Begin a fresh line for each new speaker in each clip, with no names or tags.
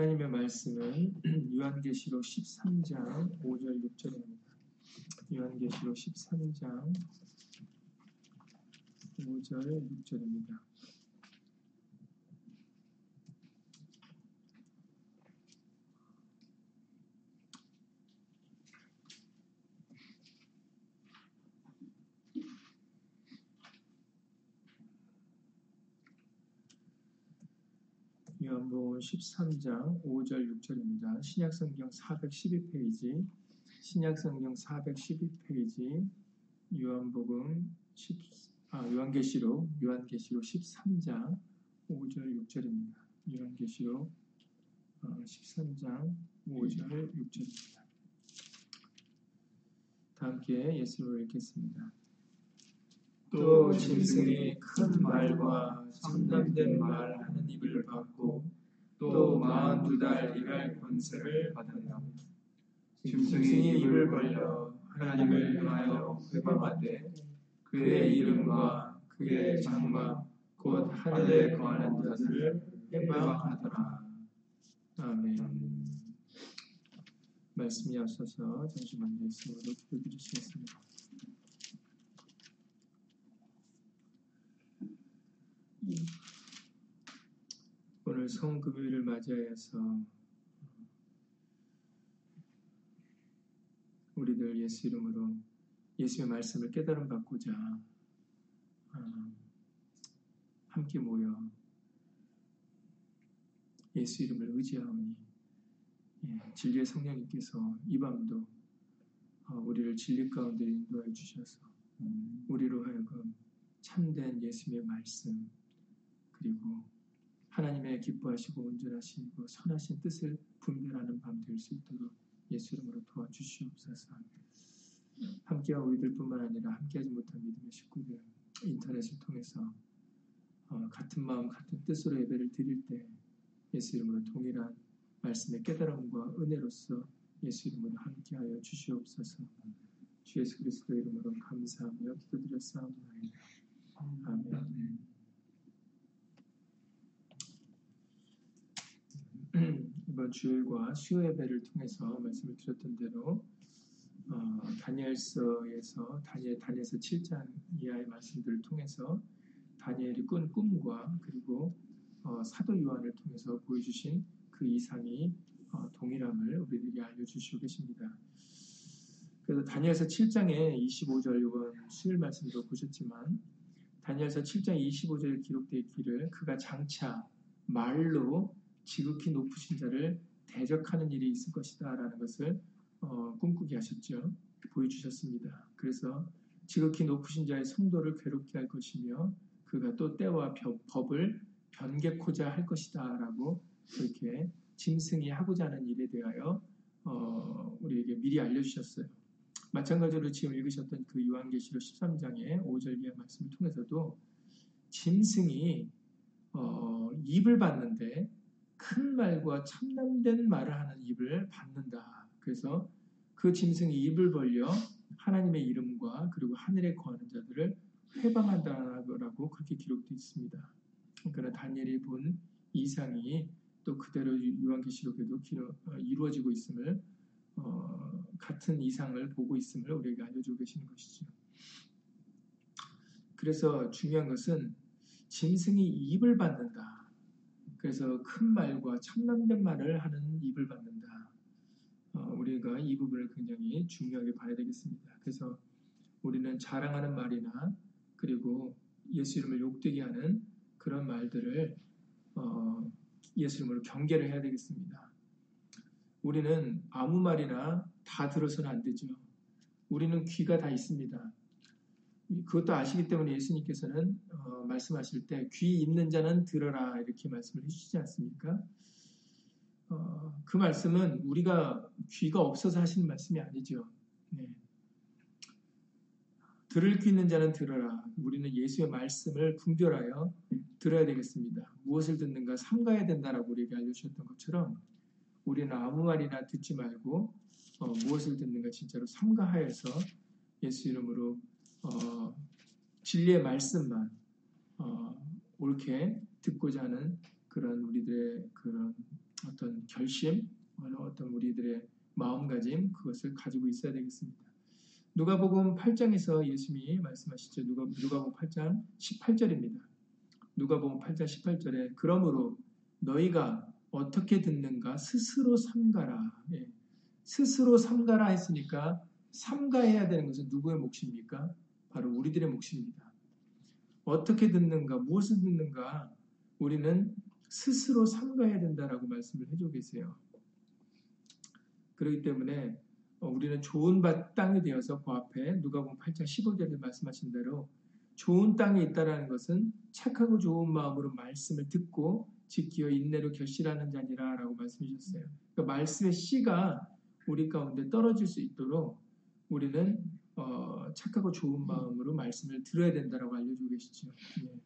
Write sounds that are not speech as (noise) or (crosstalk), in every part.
하나님의 말씀은 (clears throat) 요한계시록 13장 5절 6절입니다. 요한계시록 13장 5절 6절입니다. 요한복음 13장 5절 6절입니다. 신약성경 412페이지 신약성경 412페이지 요한복음 10, 아, 요한계시록 요한계시록 13장 5절 6절입니다. 요한계시록 어, 13장 5절 6절입니다. 다 함께 예수를 읽겠습니다. 또 짐승이 큰 말과 참담된 말 하는 입을 받고 또 마흔 두 달 일할 권세를 받았다. 짐승이 입을 벌려 하나님을 향하여 회방하되 그의 이름과 그의 장막 곧 하늘에 거하는 자들을 회방하더라. 아멘. 말씀이 앞서서 잠시 만요. 예수로 기도드리시겠습니다. 오늘 성금요일을 맞이하여서 우리들 예수 이름으로 예수의 말씀을 깨달음 받고자 어, 함께 모여 예수 이름을 의지하오니 예, 진리의 성령님께서 이 밤도 어, 우리를 진리 가운데 인도해 주셔서 우리로 하여금 참된 예수님의 말씀 그리고 하나님의 기뻐하시고 온전하시고 선하신 뜻을 분별하는 밤 될 수 있도록 예수 이름으로 도와주시옵소서. 함께한 우리들뿐만 아니라 함께하지 못한 믿음의 식구들 인터넷을 통해서 어, 같은 마음 같은 뜻으로 예배를 드릴 때 예수 이름으로 동일한 말씀의 깨달음과 은혜로서 예수 이름으로 함께하여 주시옵소서. 주 예수 그리스도 이름으로 감사하며 기도드렸사옵나이다. 아멘. 이번 주일과 수요 예배를 통해서 말씀을 드렸던 대로 어, 다니엘서에서 다니엘 다니엘서 7장 이하의 말씀들을 통해서 다니엘이 꾼 꿈과 그리고 어, 사도 요한을 통해서 보여주신 그 이상이 어, 동일함을 우리들에게 알려주시고 계십니다. 그래서 다니엘서 7장에 25절 이번 수요일 말씀도 보셨지만 다니엘서 7장 25절에 기록되어 있기를 그가 장차 말로 지극히 높으신 자를 대적하는 일이 있을 것이다 라는 것을 어, 꿈꾸게 하셨죠. 보여주셨습니다. 그래서 지극히 높으신 자의 성도를 괴롭게 할 것이며 그가 또 때와 법을 변개코자 할 것이다 라고 그렇게 짐승이 하고자 하는 일에 대하여 어, 우리에게 미리 알려주셨어요. 마찬가지로 지금 읽으셨던 그 요한계시록 13장의 5절 이하 말씀을 통해서도 짐승이 어, 입을 받는데 큰 말과 참남된 말을 하는 입을 받는다. 그래서 그 짐승이 입을 벌려 하나님의 이름과 그리고 하늘에 거하는 자들을 회방한다라고 그렇게 기록되어 있습니다. 그러나 다니엘이 본 이상이 또 그대로 요한계시록에도 어, 이루어지고 있음을 어, 같은 이상을 보고 있음을 우리에게 알려주고 계시는 것이죠. 그래서 중요한 것은 짐승이 입을 받는다. 그래서 큰 말과 참남된 말을 하는 입을 받는다. 어, 우리가 이 부분을 굉장히 중요하게 봐야 되겠습니다. 그래서 우리는 자랑하는 말이나 그리고 예수 이름을 욕되게 하는 그런 말들을 어, 예수 이름으로 경계를 해야 되겠습니다. 우리는 아무 말이나 다 들어서는 안 되죠. 우리는 귀가 다 있습니다. 그것도 아시기 때문에 예수님께서는 어, 말씀하실 때 귀 있는 자는 들어라 이렇게 말씀을 해주시지 않습니까? 어, 그 말씀은 우리가 귀가 없어서 하시는 말씀이 아니죠. 네. 들을 귀 있는 자는 들어라. 우리는 예수의 말씀을 분별하여 들어야 되겠습니다. 무엇을 듣는가 삼가야 된다라고 우리에게 알려주셨던 것처럼 우리는 아무 말이나 듣지 말고 어, 무엇을 듣는가 진짜로 삼가하여서 예수 이름으로 어, 진리의 말씀만 어, 옳게 듣고자 하는 그런 우리들의 그런 어떤 결심, 어떤 우리들의 마음가짐 그것을 가지고 있어야 되겠습니다. 누가복음 8장에서 예수님이 말씀하시죠. 누가 누가복음 8장 18절입니다. 누가복음 8장 18절에 그러므로 너희가 어떻게 듣는가 스스로 삼가라. 예. 스스로 삼가라 했으니까 삼가해야 되는 것은 누구의 몫입니까? 바로 우리들의 몫입니다. 어떻게 듣는가, 무엇을 듣는가, 우리는 스스로 삼가해야 된다라고 말씀을 해주고 계세요. 그렇기 때문에 어, 우리는 좋은 땅이 되어서 그 앞에 누가복음 8장 15절에 말씀하신 대로 좋은 땅에 있다라는 것은 착하고 좋은 마음으로 말씀을 듣고 지키어 인내로 결실하는 자니라라고 말씀하셨어요. 그러니까 말씀의 씨가 우리 가운데 떨어질 수 있도록 우리는 어, 착하고 좋은 마음으로 말씀을 들어야 된다라고 알려주고 계시죠. 예.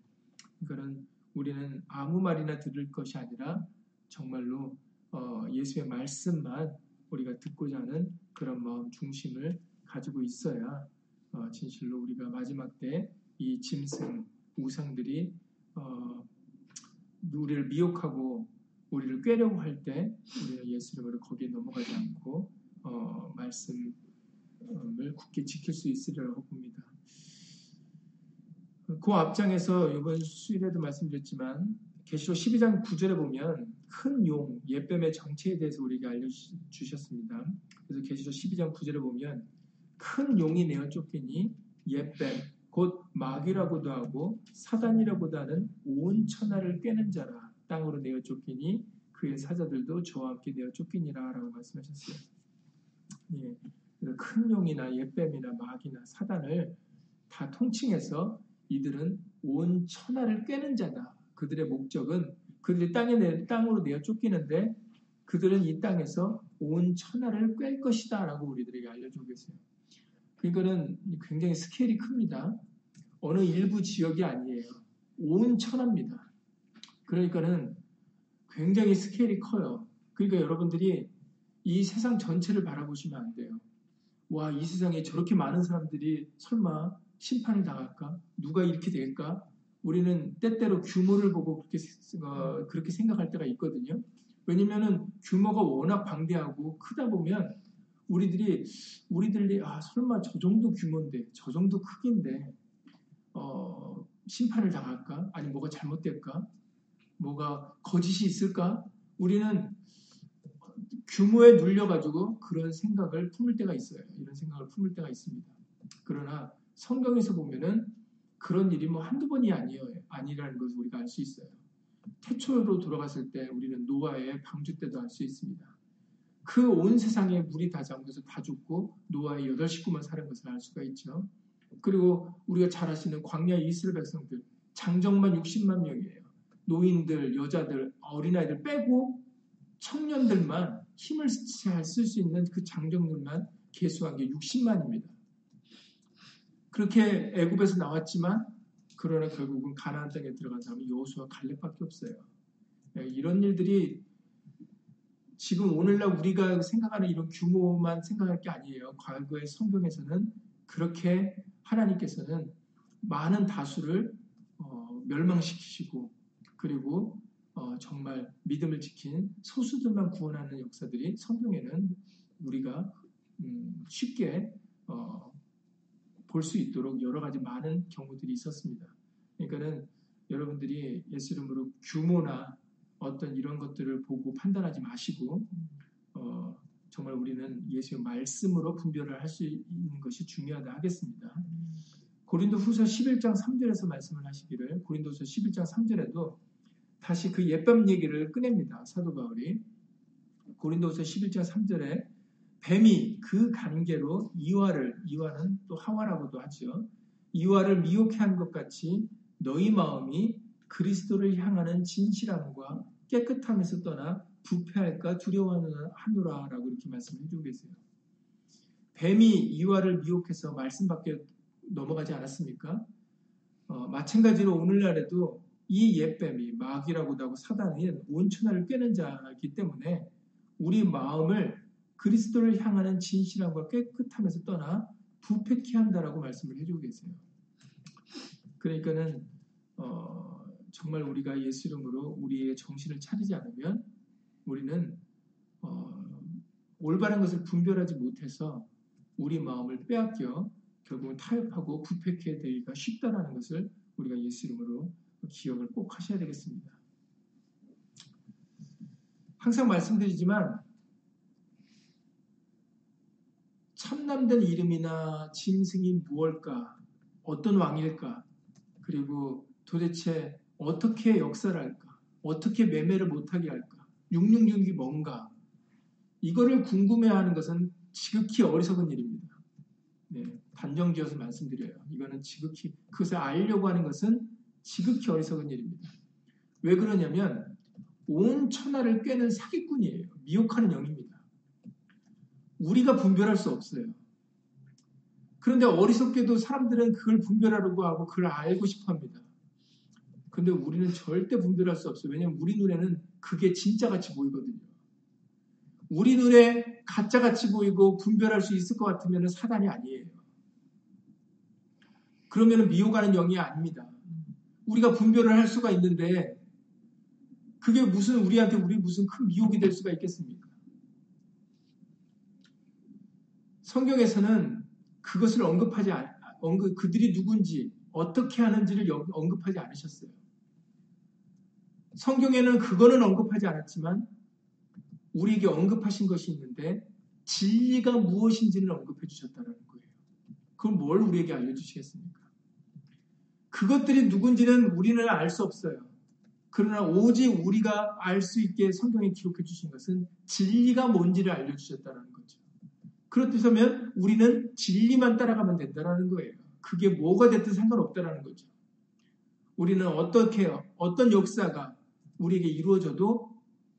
그러니까는 우리는 아무 말이나 들을 것이 아니라 정말로 어, 예수의 말씀만 우리가 듣고자 하는 그런 마음 중심을 가지고 있어야 어, 진실로 우리가 마지막 때 이 짐승 우상들이 어, 우리를 미혹하고 우리를 꾀려고 할 때 우리는 예수 이름으로 거기에 넘어가지 않고 어, 말씀을 굳게 지킬 수 있으리라고 봅니다. 그 앞장에서 이번 수일에도 말씀드렸지만 계시록 12장 9절에 보면 큰 용, 예뱀의 정체에 대해서 우리에게 알려주셨습니다. 그래서 계시록 12장 9절에 보면 큰 용이 내어 쫓기니 예뱀, 곧 마귀라고도 하고 사단이라고도 하는 온 천하를 꿰는 자라 땅으로 내어 쫓기니 그의 사자들도 저와 함께 내어 쫓기니라 라고 말씀하셨어요. 예, 큰 용이나 예뱀이나 마귀나 사단을 다 통칭해서 이들은 온 천하를 꿰는 자다. 그들의 목적은 그들이 땅에 내, 땅으로 내어 쫓기는데 그들은 이 땅에서 온 천하를 꿰 것이다 라고 우리들에게 알려주고 계세요. 그러니까는 굉장히 스케일이 큽니다. 어느 일부 지역이 아니에요. 온 천하입니다. 그러니까는 굉장히 스케일이 커요. 그러니까 여러분들이 이 세상 전체를 바라보시면 안 돼요. 와, 이 세상에 저렇게 많은 사람들이 설마 심판을 당할까? 누가 이렇게 될까? 우리는 때때로 규모를 보고 그렇게, 어, 그렇게 생각할 때가 있거든요. 왜냐면은 규모가 워낙 방대하고 크다 보면 우리들이 우리들이 아 설마 저 정도 규모인데 저 정도 크기인데 어, 심판을 당할까? 아니 뭐가 잘못될까? 뭐가 거짓이 있을까? 우리는 규모에 눌려가지고 그런 생각을 품을 때가 있어요. 이런 생각을 품을 때가 있습니다. 그러나 성경에서 보면은 그런 일이 뭐 한두 번이 아니에요. 아니라는 것을 우리가 알 수 있어요. 태초로 돌아갔을 때 우리는 노아의 방주 때도 알 수 있습니다. 그 온 세상에 물이 다 잠겨서 다 죽고 노아의 여덟 식구만 사는 것을 알 수가 있죠. 그리고 우리가 잘 아시는 광야 이스라엘 백성들 장정만 60만 명이에요. 노인들, 여자들, 어린아이들 빼고 청년들만 힘을 쓸수 있는 그 장정들만 개수한 게 60만입니다. 그렇게 애굽에서 나왔지만 그러나 결국은 가나안 땅에 들어간 사람은 여호수와 갈렙밖에 없어요. 예, 이런 일들이 지금 오늘날 우리가 생각하는 이런 규모만 생각할 게 아니에요. 과거의 성경에서는 그렇게 하나님께서는 많은 다수를 어, 멸망시키시고 그리고 어, 정말 믿음을 지킨 소수들만 구원하는 역사들이 성경에는 우리가 음, 쉽게 어, 볼수 있도록 여러 가지 많은 경우들이 있었습니다. 그러니까는 여러분들이 예수 이름으로 규모나 어떤 이런 것들을 보고 판단하지 마시고 어, 정말 우리는 예수의 말씀으로 분별을 할 수 있는 것이 중요하다 하겠습니다. 고린도 후서 11장 3절에서 말씀을 하시기를 고린도서 11장 3절에도 다시 그 옛밤 얘기를 꺼냅니다. 사도 바울이 고린도서 11장 3절에 뱀이 그 관계로 이와를 이와는 또 하와라고도 하죠. 이와를 미혹해 한 것 같이 너희 마음이 그리스도를 향하는 진실함과 깨끗함에서 떠나 부패할까 두려워하노라라고 이렇게 말씀해 주고 계세요. 뱀이 이와를 미혹해서 말씀 밖에 넘어가지 않았습니까? 어, 마찬가지로 오늘날에도 이 옛뱀이 마귀라고도 하고 사단이 온천하를 꿰는 자이기 때문에 우리 마음을 그리스도를 향하는 진실함과 깨끗함에서 떠나 부패케 한다라고 말씀을 해주고 계세요. 그러니까는 어, 정말 우리가 예수 이름으로 우리의 정신을 차리지 않으면 우리는 어, 올바른 것을 분별하지 못해서 우리 마음을 빼앗겨 결국은 타협하고 부패케 되기가 쉽다라는 것을 우리가 예수 이름으로 기억을 꼭 하셔야 되겠습니다. 항상 말씀드리지만 참남된 이름이나 짐승이 무엇일까, 어떤 왕일까, 그리고 도대체 어떻게 역사를 할까, 어떻게 매매를 못하게 할까, 666이 뭔가, 이거를 궁금해하는 것은 지극히 어리석은 일입니다. 네, 단정지어서 말씀드려요. 이거는 지극히 그것을 알려고 하는 것은 지극히 어리석은 일입니다. 왜 그러냐면 온 천하를 꿰는 사기꾼이에요. 미혹하는 영입니다. 우리가 분별할 수 없어요. 그런데 어리석게도 사람들은 그걸 분별하려고 하고 그걸 알고 싶어 합니다. 근데 우리는 절대 분별할 수 없어요. 왜냐하면 우리 눈에는 그게 진짜같이 보이거든요. 우리 눈에 가짜같이 보이고 분별할 수 있을 것 같으면 사단이 아니에요. 그러면 미혹하는 영이 아닙니다. 우리가 분별을 할 수가 있는데 그게 무슨 우리한테 우리 무슨 큰 미혹이 될 수가 있겠습니까? 성경에서는 그것을 언급하지 않, 언급 그들이 누군지 어떻게 하는지를 언급하지 않으셨어요. 성경에는 그거는 언급하지 않았지만 우리에게 언급하신 것이 있는데 진리가 무엇인지는 언급해 주셨다는 거예요. 그럼 뭘 우리에게 알려주시겠습니까? 그것들이 누군지는 우리는 알 수 없어요. 그러나 오직 우리가 알 수 있게 성경에 기록해 주신 것은 진리가 뭔지를 알려주셨다는 거죠. 그렇다면 우리는 진리만 따라가면 된다는 거예요. 그게 뭐가 됐든 상관없다는 거죠. 우리는 어떻게 어떤 역사가 우리에게 이루어져도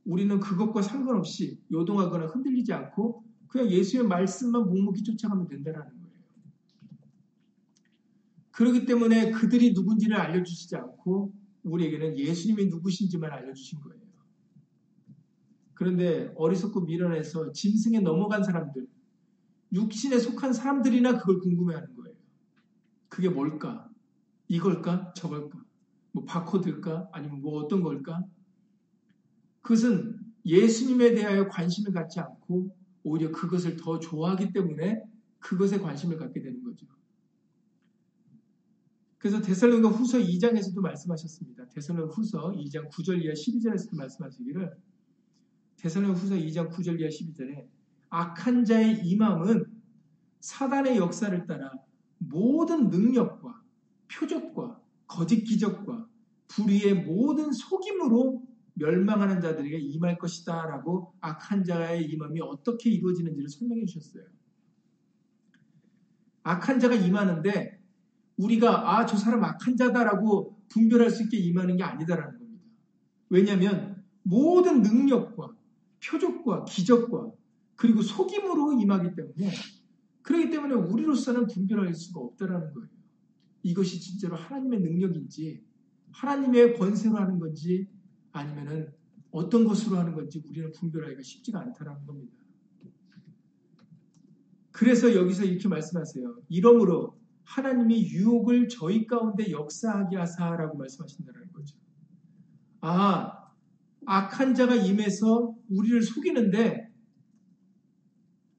우리는 그것과 상관없이 요동하거나 흔들리지 않고 그냥 예수의 말씀만 묵묵히 쫓아가면 된다는 거예요. 그렇기 때문에 그들이 누군지를 알려주시지 않고 우리에게는 예수님이 누구신지만 알려주신 거예요. 그런데 어리석고 미련해서 짐승에 넘어간 사람들, 육신에 속한 사람들이나 그걸 궁금해하는 거예요. 그게 뭘까? 이걸까? 저걸까? 뭐 바코드일까? 아니면 뭐 어떤 걸까? 그것은 예수님에 대하여 관심을 갖지 않고 오히려 그것을 더 좋아하기 때문에 그것에 관심을 갖게 되는 거죠. 그래서 데살로니가 후서 2장에서도 말씀하셨습니다. 데살로니가 후서 2장 9절 이하 12절에서도 말씀하시기를 데살로니가 후서 2장 9절 이하 12절에 악한 자의 이 마음은 사단의 역사를 따라 모든 능력과 표적과 거짓 기적과 불의의 모든 속임으로 멸망하는 자들에게 임할 것이다 라고 악한 자의 임함이 어떻게 이루어지는지를 설명해 주셨어요. 악한 자가 임하는데 우리가 아 저 사람 악한 자다라고 분별할 수 있게 임하는 게 아니다라는 겁니다. 왜냐하면 모든 능력과 표적과 기적과 그리고 속임으로 임하기 때문에 그렇기 때문에 우리로서는 분별할 수가 없다라는 거예요. 이것이 진짜로 하나님의 능력인지 하나님의 권세로 하는 건지 아니면은 어떤 것으로 하는 건지 우리는 분별하기가 쉽지가 않다라는 겁니다. 그래서 여기서 이렇게 말씀하세요. 이러므로 하나님이 유혹을 저희 가운데 역사하게 하사라고 말씀하신다는 거죠. 아, 악한 자가 임해서 우리를 속이는데,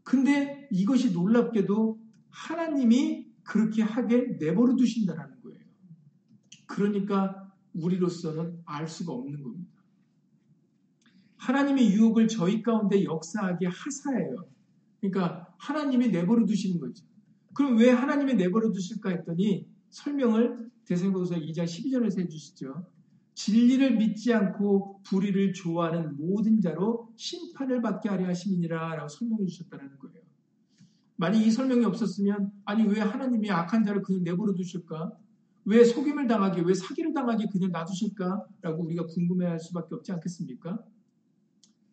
근데 이것이 놀랍게도 하나님이 그렇게 하게 내버려 두신다는 거예요. 그러니까 우리로서는 알 수가 없는 겁니다. 하나님의 유혹을 저희 가운데 역사하게 하사예요. 그러니까 하나님이 내버려 두시는 거죠. 그럼 왜 하나님이 내버려 두실까 했더니 설명을 대생고서 2장 12절에서 해주시죠. 진리를 믿지 않고 불의를 좋아하는 모든 자로 심판을 받게 하려 하심이니라 라고 설명해 주셨다는 거예요. 만약 이 설명이 없었으면 아니 왜 하나님이 악한 자를 그냥 내버려 두실까? 왜 속임을 당하게, 왜 사기를 당하게 그냥 놔두실까 라고 우리가 궁금해할 수밖에 없지 않겠습니까?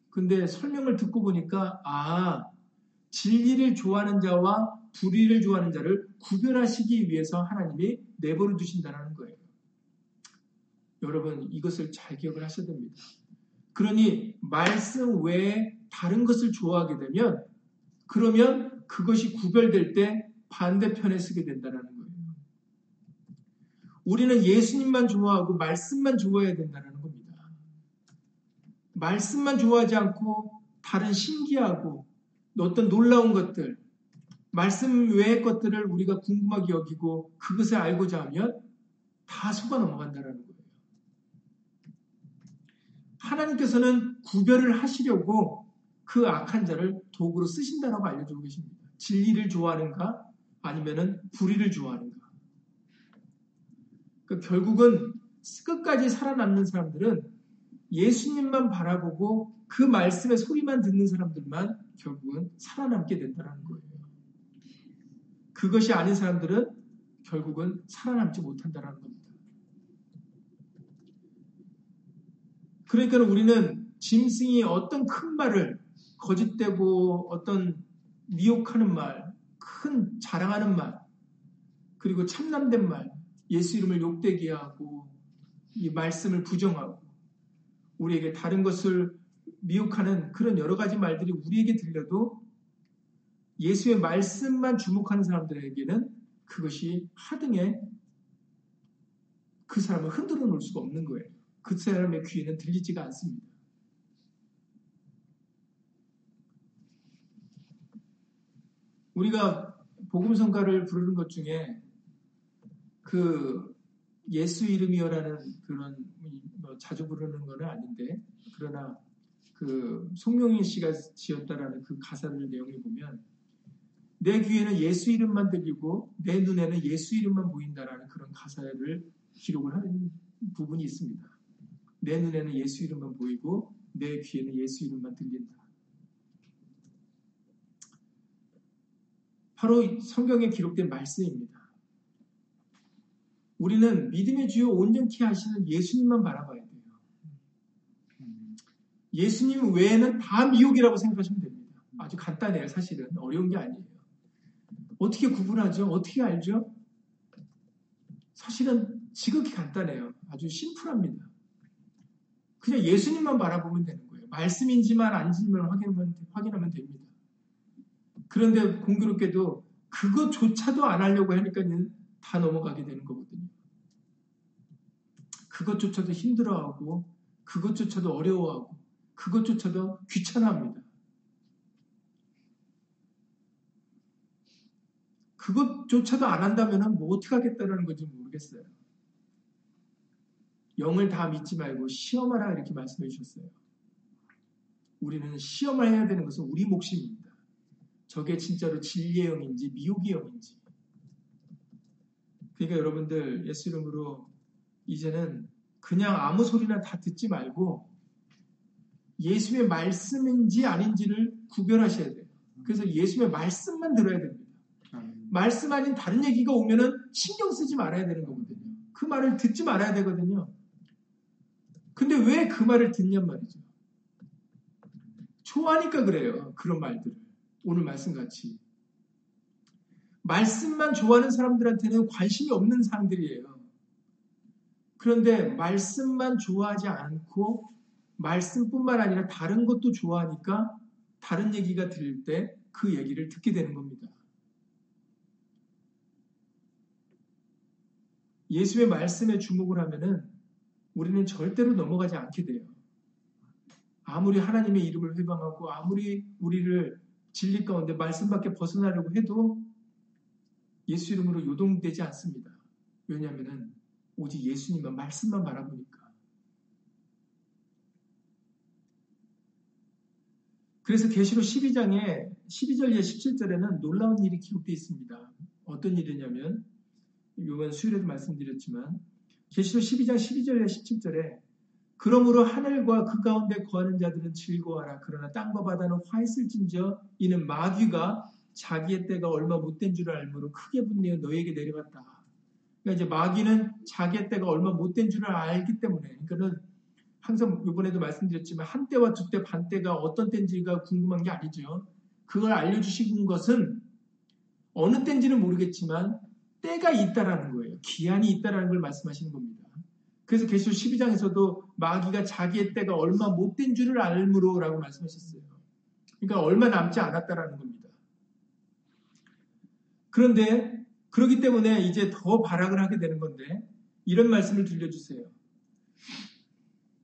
근데 설명을 듣고 보니까 아 진리를 좋아하는 자와 불의를 좋아하는 자를 구별하시기 위해서 하나님이 내버려 두신다는 거예요. 여러분 이것을 잘 기억을 하셔야 됩니다. 그러니 말씀 외에 다른 것을 좋아하게 되면 그러면 그것이 구별될 때 반대편에 쓰게 된다는 거예요. 우리는 예수님만 좋아하고 말씀만 좋아해야 된다는 겁니다. 말씀만 좋아하지 않고 다른 신기하고 어떤 놀라운 것들, 말씀 외의 것들을 우리가 궁금하게 여기고 그것을 알고자 하면 다 속아 넘어간다는 거예요. 하나님께서는 구별을 하시려고 그 악한 자를 도구로 쓰신다라고 알려주고 계십니다. 진리를 좋아하는가 아니면은 불의를 좋아하는가. 그러니까 결국은 끝까지 살아남는 사람들은 예수님만 바라보고 그 말씀의 소리만 듣는 사람들만 결국은 살아남게 된다는 거예요. 그것이 아닌 사람들은 결국은 살아남지 못한다는 겁니다. 그러니까 우리는 짐승이 어떤 큰 말을 거짓되고 어떤 미혹하는 말, 큰 자랑하는 말, 그리고 참남된 말, 예수 이름을 욕되게 하고 이 말씀을 부정하고 우리에게 다른 것을 미혹하는 그런 여러 가지 말들이 우리에게 들려도 예수의 말씀만 주목하는 사람들에게는 그것이 하등에 그 사람을 흔들어 놓을 수가 없는 거예요. 그 사람의 귀에는 들리지가 않습니다. 우리가 복음성가를 부르는 것 중에 그 예수 이름이여라는 그런 뭐 자주 부르는 거는 아닌데 그러나 그 송명희 씨가 지었다라는 그 가사를 내용을 보면 내 귀에는 예수 이름만 들리고 내 눈에는 예수 이름만 보인다라는 그런 가사를 기록을 하는 부분이 있습니다. 내 눈에는 예수 이름만 보이고 내 귀에는 예수 이름만 들린다. 바로 성경에 기록된 말씀입니다. 우리는 믿음의 주요 온전케 하시는 예수님만 바라봐야 돼요. 예수님 외에는 다 미혹이라고 생각하시면 됩니다. 아주 간단해요, 사실은. 어려운 게 아니에요. 어떻게 구분하죠? 어떻게 알죠? 사실은 지극히 간단해요. 아주 심플합니다. 그냥 예수님만 바라보면 되는 거예요. 말씀인지만 아닌지만 확인하면, 확인하면 됩니다. 그런데 공교롭게도 그것조차도 안 하려고 하니까 다 넘어가게 되는 거거든요. 그것조차도 힘들어하고, 그것조차도 어려워하고, 그것조차도 귀찮아합니다. 그것조차도 안 한다면 뭐 어떻게 하겠다는 건지 모르겠어요. 영을 다 믿지 말고 시험하라 이렇게 말씀해 주셨어요. 우리는 시험을 해야 되는 것은 우리 몫입니다. 저게 진짜로 진리의 영인지 미혹의 영인지. 그러니까 여러분들 예수 이름으로 이제는 그냥 아무 소리나 다 듣지 말고 예수의 말씀인지 아닌지를 구별하셔야 돼요. 그래서 예수의 말씀만 들어야 됩니다. 말씀 아닌 다른 얘기가 오면은 신경 쓰지 말아야 되는 거거든요. 그 말을 듣지 말아야 되거든요. 근데 왜 그 말을 듣냔 말이죠. 좋아하니까 그래요. 그런 말들을. 오늘 말씀같이. 말씀만 좋아하는 사람들한테는 관심이 없는 사람들이에요. 그런데 말씀만 좋아하지 않고 말씀뿐만 아니라 다른 것도 좋아하니까 다른 얘기가 들릴 때 그 얘기를 듣게 되는 겁니다. 예수의 말씀에 주목을 하면은 우리는 절대로 넘어가지 않게 돼요. 아무리 하나님의 이름을 회방하고 아무리 우리를 진리 가운데 말씀 밖에 벗어나려고 해도 예수 이름으로 요동되지 않습니다. 왜냐하면 오직 예수님만 말씀만 바라보니까. 그래서 계시록 12장에 12절 예 17절에는 놀라운 일이 기록되어 있습니다. 어떤 일이냐면 이번 수요일에도 말씀드렸지만 계시록 12장 12절에 17절에 그러므로 하늘과 그 가운데 거하는 자들은 즐거워하라. 그러나 땅과 바다는 화했을진저 이는 마귀가 자기의 때가 얼마 못된 줄 알므로 크게 분내어 너에게 내려갔다. 그러니까 이제 마귀는 자기의 때가 얼마 못된 줄을 알기 때문에 그러니까는 항상 이번에도 말씀드렸지만 한 때와 두 때, 반 때가 어떤 때인지가 궁금한 게 아니죠. 그걸 알려주신 것은 어느 때인지는 모르겠지만 때가 있다라는 거예요. 기한이 있다라는 걸 말씀하시는 겁니다. 그래서 계시록 12장에서도 마귀가 자기의 때가 얼마 못 된 줄을 알므로라고 말씀하셨어요. 그러니까 얼마 남지 않았다라는 겁니다. 그런데 그렇기 때문에 이제 더 발악을 하게 되는 건데 이런 말씀을 들려주세요.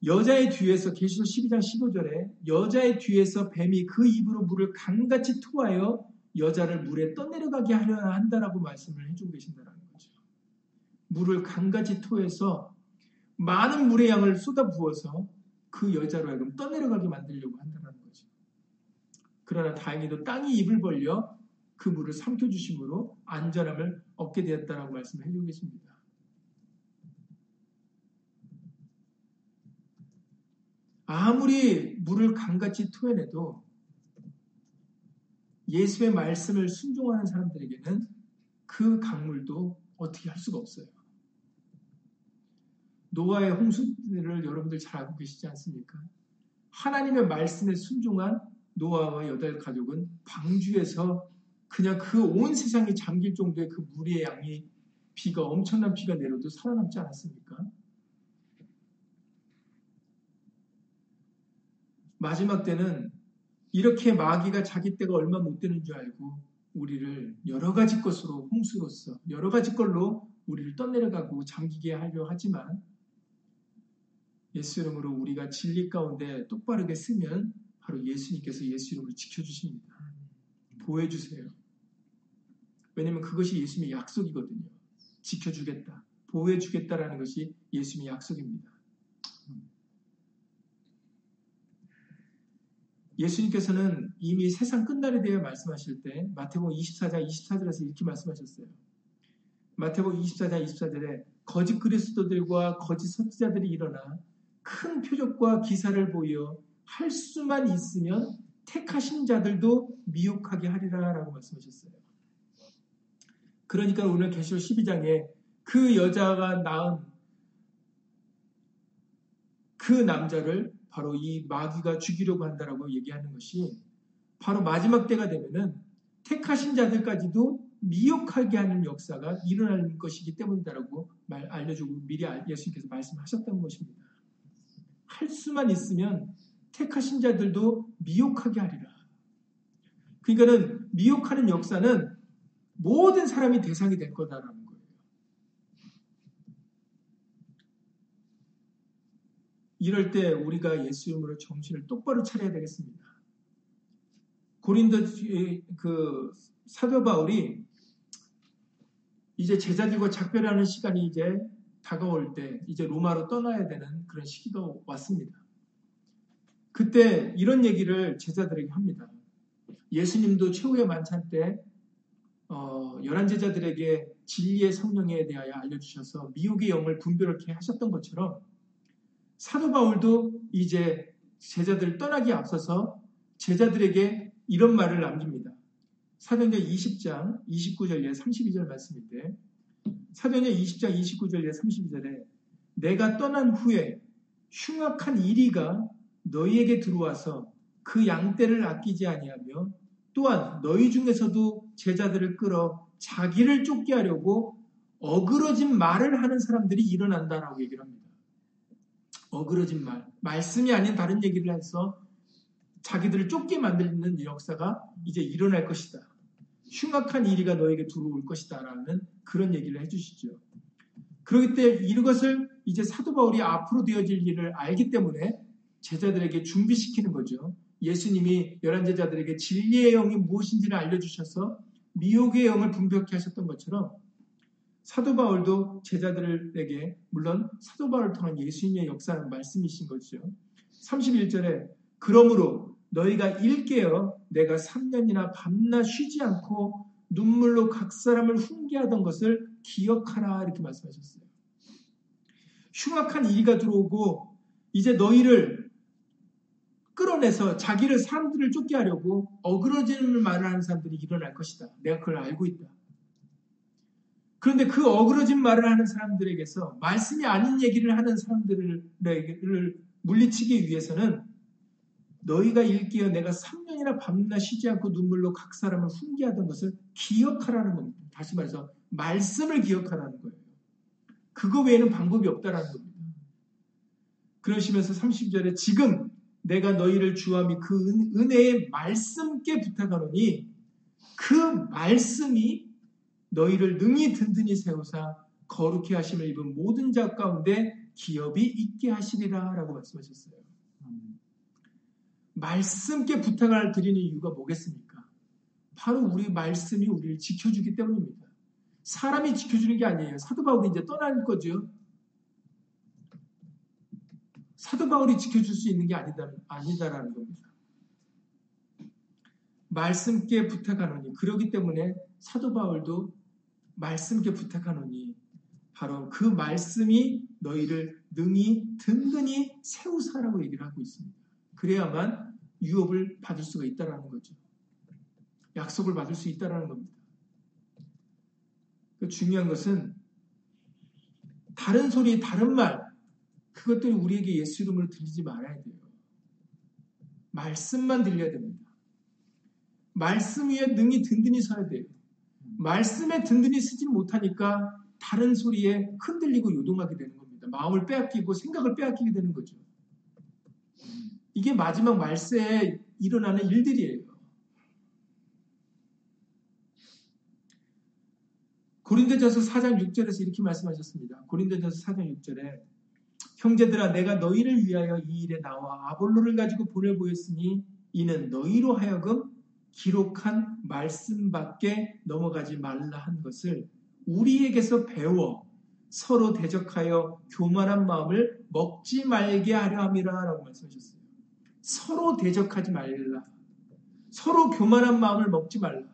여자의 뒤에서 계시록 12장 15절에 여자의 뒤에서 뱀이 그 입으로 물을 강같이 토하여 여자를 물에 떠내려가게 하려 한다라고 말씀을 해주고 계신다는 거죠. 물을 강같이 토해서 많은 물의 양을 쏟아 부어서 그 여자로 하여금 떠내려가게 만들려고 한다는 거죠. 그러나 다행히도 땅이 입을 벌려 그 물을 삼켜주심으로 안전함을 얻게 되었다라고 말씀을 해주고 계십니다. 아무리 물을 강같이 토해내도 예수의 말씀을 순종하는 사람들에게는 그 강물도 어떻게 할 수가 없어요. 노아의 홍수를 여러분들 잘 알고 계시지 않습니까? 하나님의 말씀에 순종한 노아와 여덟 가족은 방주에서 그냥 그 온 세상이 잠길 정도의 그 물의 양이 비가 엄청난 비가 내려도 살아남지 않았습니까? 마지막 때는 이렇게 마귀가 자기 때가 얼마 못 되는 줄 알고 우리를 여러 가지 것으로 홍수로서 여러 가지 걸로 우리를 떠내려가고 잠기게 하려 하지만 예수 이름으로 우리가 진리 가운데 똑바르게 쓰면 바로 예수님께서 예수 이름으로 지켜주십니다. 보호해주세요. 왜냐면 그것이 예수님의 약속이거든요. 지켜주겠다. 보호해주겠다라는 것이 예수님의 약속입니다. 예수님께서는 이미 세상 끝날에 대해 말씀하실 때 마태복음 24장 24절에서 이렇게 말씀하셨어요. 마태복음 24장 24절에 거짓 그리스도들과 거짓 선지자들이 일어나 큰 표적과 기사를 보여 할 수만 있으면 택하신 자들도 미혹하게 하리라라고 말씀하셨어요. 그러니까 오늘 계시록 12장에 그 여자가 낳은 그 남자를 바로 이 마귀가 죽이려고 한다라고 얘기하는 것이 바로 마지막 때가 되면은 택하신 자들까지도 미혹하게 하는 역사가 일어날 것이기 때문이다라고 말 알려주고 미리 예수님께서 말씀하셨던 것입니다. 할 수만 있으면 택하신 자들도 미혹하게 하리라. 그러니까는 미혹하는 역사는 모든 사람이 대상이 될 거다라는 이럴 때 우리가 예수 이름으로 정신을 똑바로 차려야 되겠습니다. 고린도 그 사도 바울이 이제 제자들과 작별하는 시간이 이제 다가올 때 이제 로마로 떠나야 되는 그런 시기가 왔습니다. 그때 이런 얘기를 제자들에게 합니다. 예수님도 최후의 만찬 때 어, 열한 제자들에게 진리의 성령에 대하여 알려주셔서 미혹의 영을 분별케 하셨던 것처럼 사도 바울도 이제 제자들 떠나기 앞서서 제자들에게 이런 말을 남깁니다. 사도행전 20장 29절에 32절 말씀인데 사도행전 20장 29절에 32절에 내가 떠난 후에 흉악한 이리가 너희에게 들어와서 그 양떼를 아끼지 아니하며 또한 너희 중에서도 제자들을 끌어 자기를 쫓게 하려고 어그러진 말을 하는 사람들이 일어난다라고 얘기를 합니다. 어그러진 말, 말씀이 아닌 다른 얘기를 해서 자기들을 쫓게 만드는 역사가 이제 일어날 것이다. 흉악한 일이가 너에게 들어올 것이다. 라는 그런 얘기를 해주시죠. 그렇기 때문에 이것을 이제 사도 바울이 앞으로 되어질 일을 알기 때문에 제자들에게 준비시키는 거죠. 예수님이 열한 제자들에게 진리의 영이 무엇인지를 알려주셔서 미혹의 영을 분별케 하셨던 것처럼 사도 바울도 제자들에게 물론 사도 바울을 통한 예수님의 역사는 말씀이신 거죠. 31절에 그러므로 너희가 일깨어 내가 3년이나 밤낮 쉬지 않고 눈물로 각 사람을 훈계하던 것을 기억하라 이렇게 말씀하셨어요. 흉악한 이가 들어오고 이제 너희를 끌어내서 자기를 사람들을 쫓게 하려고 어그러지는 말을 하는 사람들이 일어날 것이다. 내가 그걸 알고 있다. 그런데 그 어그러진 말을 하는 사람들에게서 말씀이 아닌 얘기를 하는 사람들을 물리치기 위해서는 너희가 읽기에 내가 3년이나 밤낮 쉬지 않고 눈물로 각 사람을 훈계하던 것을 기억하라는 겁니다. 다시 말해서 말씀을 기억하라는 거예요. 그거 외에는 방법이 없다라는 겁니다. 그러시면서 30절에 지금 내가 너희를 주함이 그 은혜의 말씀께 부탁하노니 그 말씀이 너희를 능히 든든히 세우사 거룩히 하심을 입은 모든 자 가운데 기업이 있게 하시리라 라고 말씀하셨어요. 말씀께 부탁을 드리는 이유가 뭐겠습니까? 바로 우리 말씀이 우리를 지켜주기 때문입니다. 사람이 지켜주는 게 아니에요. 사도 바울이 이제 떠날 거죠. 사도 바울이 지켜줄 수 있는 게 아니다, 아니다라는 겁니다. 말씀께 부탁하노니 그러기 때문에 사도 바울도 말씀께 부탁하노니 바로 그 말씀이 너희를 능히 든든히 세우사라고 얘기를 하고 있습니다. 그래야만 유업을 받을 수가 있다라는 거죠. 약속을 받을 수 있다라는 겁니다. 그 중요한 것은 다른 소리, 다른 말, 그것들이 우리에게 예수 이름으로 들리지 말아야 돼요. 말씀만 들려야 됩니다. 말씀 위에 능히 든든히 서야 돼요. 말씀에 든든히 쓰지 못하니까 다른 소리에 흔들리고 요동하게 되는 겁니다. 마음을 빼앗기고 생각을 빼앗기게 되는 거죠. 이게 마지막 말세에 일어나는 일들이에요. 고린도전서 4장 6절에서 이렇게 말씀하셨습니다. 고린도전서 4장 6절에 형제들아 내가 너희를 위하여 이 일에 나와 아볼로를 가지고 보내 보였으니 이는 너희로 하여금 기록한 말씀밖에 넘어가지 말라 한 것을 우리에게서 배워 서로 대적하여 교만한 마음을 먹지 말게 하려 함이라 라고 말씀하셨어요. 서로 대적하지 말라. 서로 교만한 마음을 먹지 말라.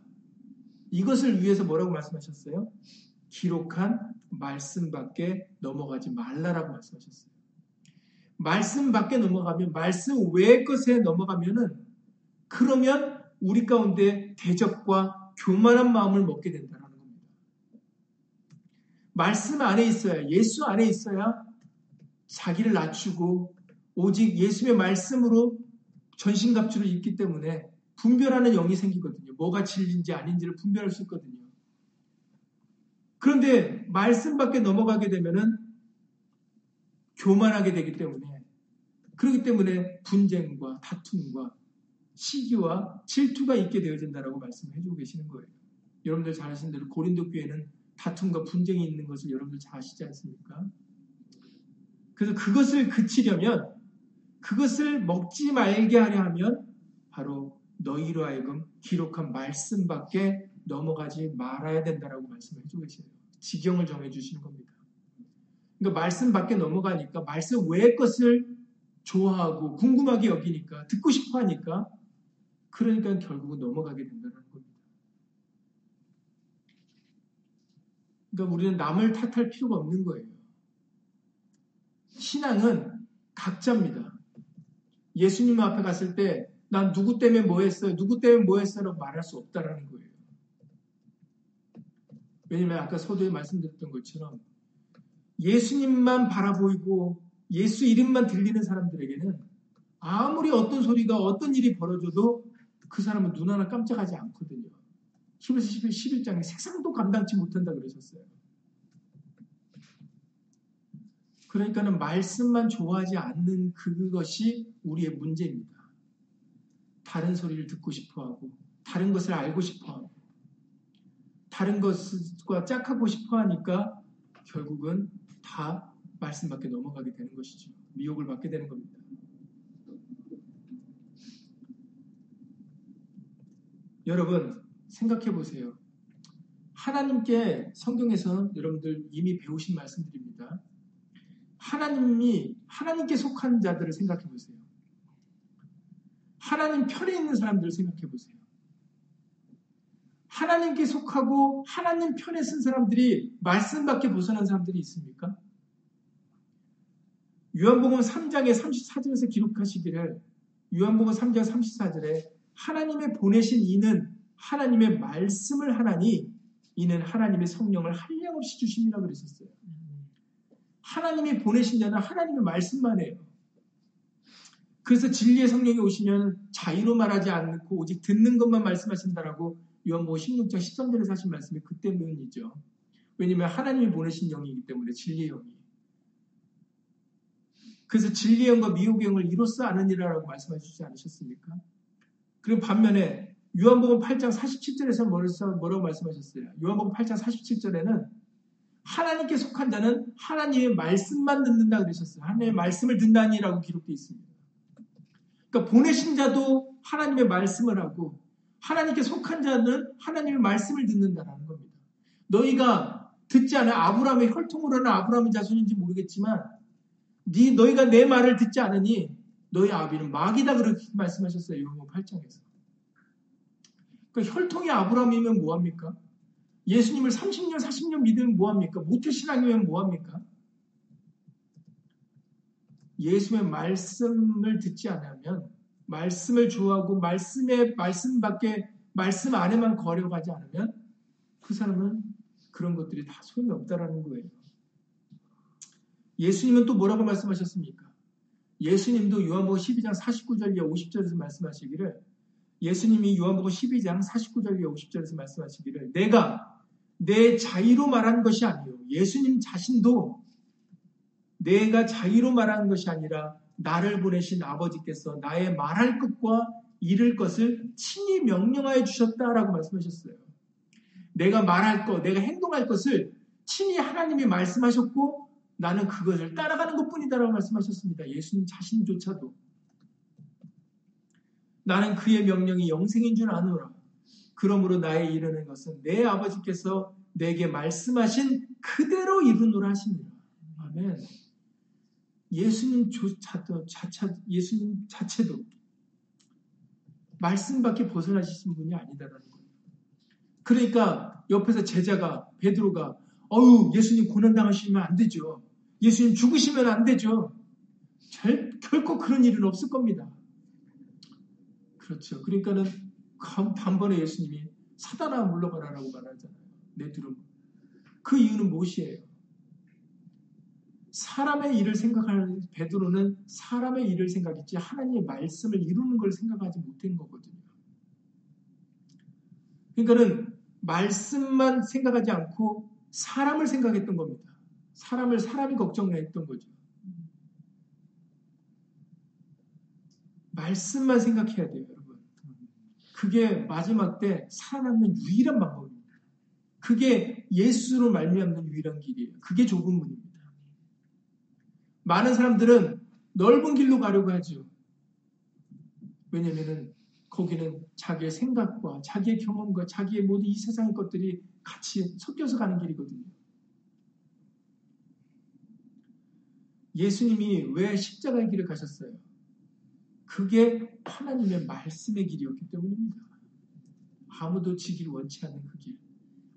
이것을 위해서 뭐라고 말씀하셨어요? 기록한 말씀 밖에 넘어가지 말라라고 말씀하셨어요. 말씀 밖에 넘어가면, 말씀 외의 것에 넘어가면은, 그러면 우리 가운데 대적과 교만한 마음을 먹게 된다는 겁니다. 말씀 안에 있어야, 예수 안에 있어야 자기를 낮추고 오직 예수의 말씀으로 전신갑주를 입기 때문에 분별하는 영이 생기거든요. 뭐가 진리인지 아닌지를 분별할 수 있거든요. 그런데 말씀 밖에 넘어가게 되면은 교만하게 되기 때문에 그렇기 때문에 분쟁과 다툼과 시기와 질투가 있게 되어진다라고 말씀해 주고 계시는 거예요. 여러분들 잘 아시는 대로 고린도 교회는 다툼과 분쟁이 있는 것을 여러분들 잘 아시지 않습니까? 그래서 그것을 그치려면 그것을 먹지 말게 하려 하면 바로 너희로 하여금 기록한 말씀밖에 넘어가지 말아야 된다라고 말씀해 주고 계세요. 지경을 정해 주시는 겁니다. 그러니까 말씀 밖에 넘어가니까 말씀 외의 것을 좋아하고 궁금하게 여기니까 듣고 싶어 하니까 그러니까 결국은 넘어가게 된다는 겁니다. 그러니까 우리는 남을 탓할 필요가 없는 거예요. 신앙은 각자입니다. 예수님 앞에 갔을 때 난 누구 때문에 뭐 했어요? 누구 때문에 뭐 했어요? 말할 수 없다라는 거예요. 왜냐면 아까 서두에 말씀드렸던 것처럼 예수님만 바라보이고 예수 이름만 들리는 사람들에게는 아무리 어떤 소리가 어떤 일이 벌어져도 그 사람은 눈 하나 깜짝하지 않거든요. 히브리서 11장에 색상도 감당치 못한다 그러셨어요. 그러니까는 말씀만 좋아하지 않는 그것이 우리의 문제입니다. 다른 소리를 듣고 싶어 하고, 다른 것을 알고 싶어 하고, 다른 것과 짝하고 싶어 하니까 결국은 다 말씀 밖에 넘어가게 되는 것이죠. 미혹을 받게 되는 겁니다. 여러분, 생각해 보세요. 하나님께 성경에서 여러분들 이미 배우신 말씀드립니다. 하나님이, 하나님께 속한 자들을 생각해 보세요. 하나님 편에 있는 사람들을 생각해 보세요. 하나님께 속하고 하나님 편에 쓴 사람들이 말씀밖에 벗어난 사람들이 있습니까? 요한복음 3장의 34절에서 기록하시기를 요한복음 3장 34절에 하나님의 보내신 이는 하나님의 말씀을 하나니 이는 하나님의 성령을 한량없이 주심이라 그러셨어요. 하나님이 보내신 자는 하나님의 말씀만 해요. 그래서 진리의 성령이 오시면 자유로 말하지 않고 오직 듣는 것만 말씀하신다라고 요한복음 16장 13절에서 하신 말씀이 그 때 문이죠. 왜냐하면 하나님이 보내신 영이기 때문에 진리의 영이. 그래서 진리의 영과 미혹의 영을 이로써 아느니라라고 말씀하시지 않으셨습니까? 그리고 반면에 요한복음 8장 47절에서 뭐라고 말씀하셨어요? 요한복음 8장 47절에는 하나님께 속한 자는 하나님의 말씀만 듣는다 그러셨어요. 하나님의 말씀을 듣다니라고 기록되어 있습니다. 그러니까 보내신 자도 하나님의 말씀을 하고 하나님께 속한 자는 하나님의 말씀을 듣는다라는 겁니다. 너희가 듣지 않아 아브라함의 혈통으로는 아브라함의 자손인지 모르겠지만 네 너희가 내 말을 듣지 않으니 너희 아비는 마귀다 그렇게 말씀하셨어요. 요한복 8장에서. 그러니까 혈통이 아브라함이면 뭐합니까? 예수님을 30년, 40년 믿으면 뭐합니까? 모태신앙이면 뭐합니까? 예수의 말씀을 듣지 않으면 말씀을 좋아하고 말씀의 말씀밖에 말씀 안에만 거려가지 않으면 그 사람은 그런 것들이 다 소용이 없다라는 거예요. 예수님은 또 뭐라고 말씀하셨습니까? 예수님도 요한복음 12장 49절 이하 50절에서 말씀하시기를 예수님이 요한복음 12장 49절 이하 50절에서 말씀하시기를 내가 내 자의로 말한 것이 아니요 예수님 자신도 내가 자의로 말한 것이 아니라 나를 보내신 아버지께서 나의 말할 것과 이를 것을 친히 명령하여 주셨다라고 말씀하셨어요. 내가 말할 것, 내가 행동할 것을 친히 하나님이 말씀하셨고 나는 그것을 따라가는 것 뿐이다라고 말씀하셨습니다. 예수님 자신조차도. 나는 그의 명령이 영생인 줄 아노라. 그러므로 나의 이르는 것은 내 아버지께서 내게 말씀하신 그대로 이루노라 하십니다. 아멘. 예수님 조차도 자차 예수님 자체도 말씀밖에 벗어나신 분이 아니다라는 거예요. 그러니까 옆에서 제자가 베드로가 어유 예수님 고난 당하시면 안 되죠. 예수님 죽으시면 안 되죠. 절, 결코 그런 일은 없을 겁니다. 그렇죠. 그러니까는 단번에 예수님이 사단아 물러가라라고 말하잖아요. 내 두름. 그 이유는 무엇이에요? 사람의 일을 생각하는 베드로는 사람의 일을 생각했지 하나님의 말씀을 이루는 걸 생각하지 못한 거거든요. 그러니까는 말씀만 생각하지 않고 사람을 생각했던 겁니다. 사람을 사람이 걱정했던 거죠. 말씀만 생각해야 돼요, 여러분. 그게 마지막 때 살아남는 유일한 방법입니다. 그게 예수로 말미암는 유일한 길이에요. 그게 좁은 문입니다. 많은 사람들은 넓은 길로 가려고 하죠. 왜냐면은 거기는 자기의 생각과 자기의 경험과 자기의 모든 이 세상의 것들이 같이 섞여서 가는 길이거든요. 예수님이 왜 십자가의 길을 가셨어요? 그게 하나님의 말씀의 길이었기 때문입니다. 아무도 지길 원치 않는 그 길.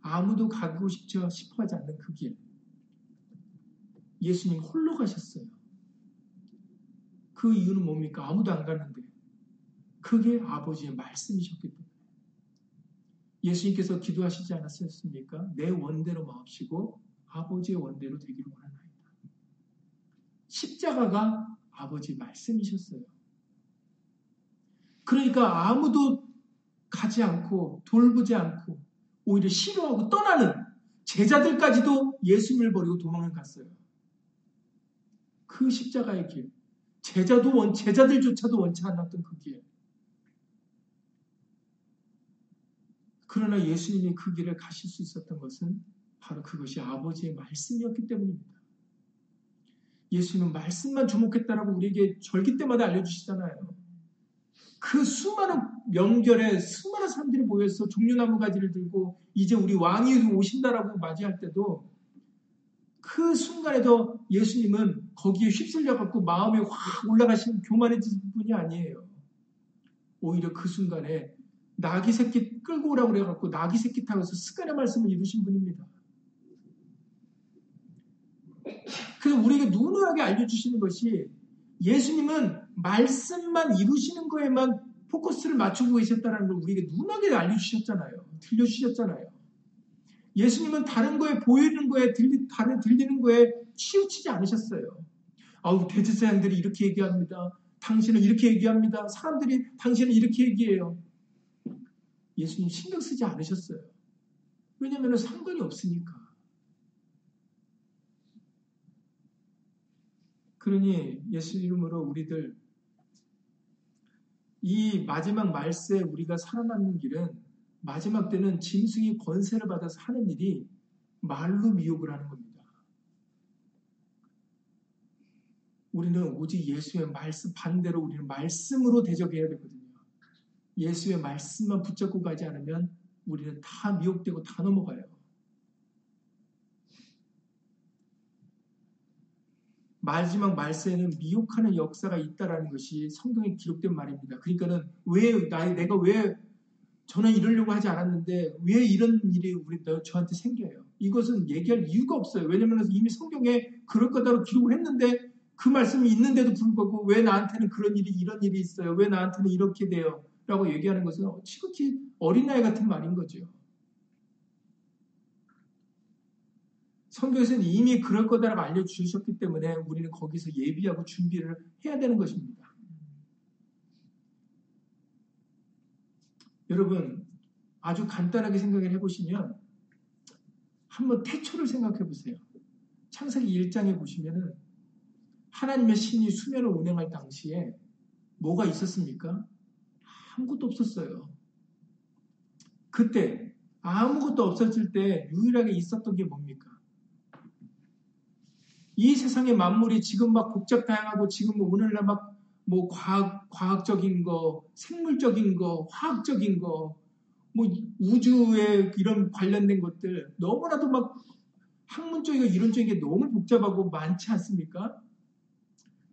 아무도 가고 싶어 하지 않는 그 길. 예수님 홀로 가셨어요. 그 이유는 뭡니까? 아무도 안 갔는데. 그게 아버지의 말씀이셨기 때문에. 예수님께서 기도하시지 않았습니까? 내 원대로 마옵시고 아버지의 원대로 되기를 원하나이다. 십자가가 아버지 말씀이셨어요. 그러니까 아무도 가지 않고 돌보지 않고 오히려 싫어하고 떠나는 제자들까지도 예수님을 버리고 도망을 갔어요. 그 십자가의 길. 제자도 원, 제자들조차도 원치 않았던 그 길. 그러나 예수님이 그 길을 가실 수 있었던 것은 바로 그것이 아버지의 말씀이었기 때문입니다. 예수님은 말씀만 주목했다라고 우리에게 절기 때마다 알려주시잖아요. 그 수많은 명절에 수많은 사람들이 모여서 종려나무 가지를 들고 이제 우리 왕이 오신다라고 맞이할 때도 그 순간에도 예수님은 거기에 휩쓸려 갖고 마음에 확 올라가신 교만해진 분이 아니에요. 오히려 그 순간에 나귀 새끼 끌고 오라고 그래 갖고 나귀 새끼 타고서 습관의 말씀을 이루신 분입니다. 그래서 우리에게 누누하게 알려주시는 것이 예수님은 말씀만 이루시는 거에만 포커스를 맞추고 계셨다는 걸 우리에게 누누하게 알려주셨잖아요. 들려주셨잖아요. 예수님은 다른 거에 보이는 거에 들리, 다른 들리는 거에 치우치지 않으셨어요. 아우 대제사장들이 이렇게 얘기합니다. 당신은 이렇게 얘기합니다. 사람들이 당신은 이렇게 얘기해요. 예수님 신경 쓰지 않으셨어요. 왜냐하면 상관이 없으니까. 그러니 예수 이름으로 우리들 이 마지막 말세 우리가 살아남는 길은 마지막 때는 짐승이 권세를 받아서 하는 일이 말로 미혹을 하는 겁니다. 우리는 오직 예수의 말씀 반대로 우리는 말씀으로 대적해야 되거든요. 예수의 말씀만 붙잡고 가지 않으면 우리는 다 미혹되고 다 넘어가요. 마지막 말세에는 미혹하는 역사가 있다라는 것이 성경에 기록된 말입니다. 그러니까는 왜 나, 내가 왜 저는 이러려고 하지 않았는데 왜 이런 일이 우리 저한테 생겨요? 이것은 얘기할 이유가 없어요. 왜냐하면 이미 성경에 그럴 거다로 기록을 했는데 그 말씀이 있는데도 불구하고 왜 나한테는 그런 일이 이런 일이 있어요? 왜 나한테는 이렇게 돼요? 라고 얘기하는 것은 지극히 어린아이 같은 말인 거죠. 성경에서는 이미 그럴 거다라고 알려주셨기 때문에 우리는 거기서 예비하고 준비를 해야 되는 것입니다. 여러분, 아주 간단하게 생각을 해보시면 한번 태초를 생각해 보세요. 창세기 1장에 보시면은 하나님의 신이 수면을 운행할 당시에 뭐가 있었습니까? 아무것도 없었어요. 그때 아무것도 없었을 때 유일하게 있었던 게 뭡니까? 이 세상의 만물이 지금 막 복잡 다양하고 지금 오늘날 막 뭐 과학, 과학적인 거, 생물적인 거, 화학적인 거, 뭐 우주에 이런 관련된 것들 너무나도 막 학문적이고 이론적인 게 너무 복잡하고 많지 않습니까?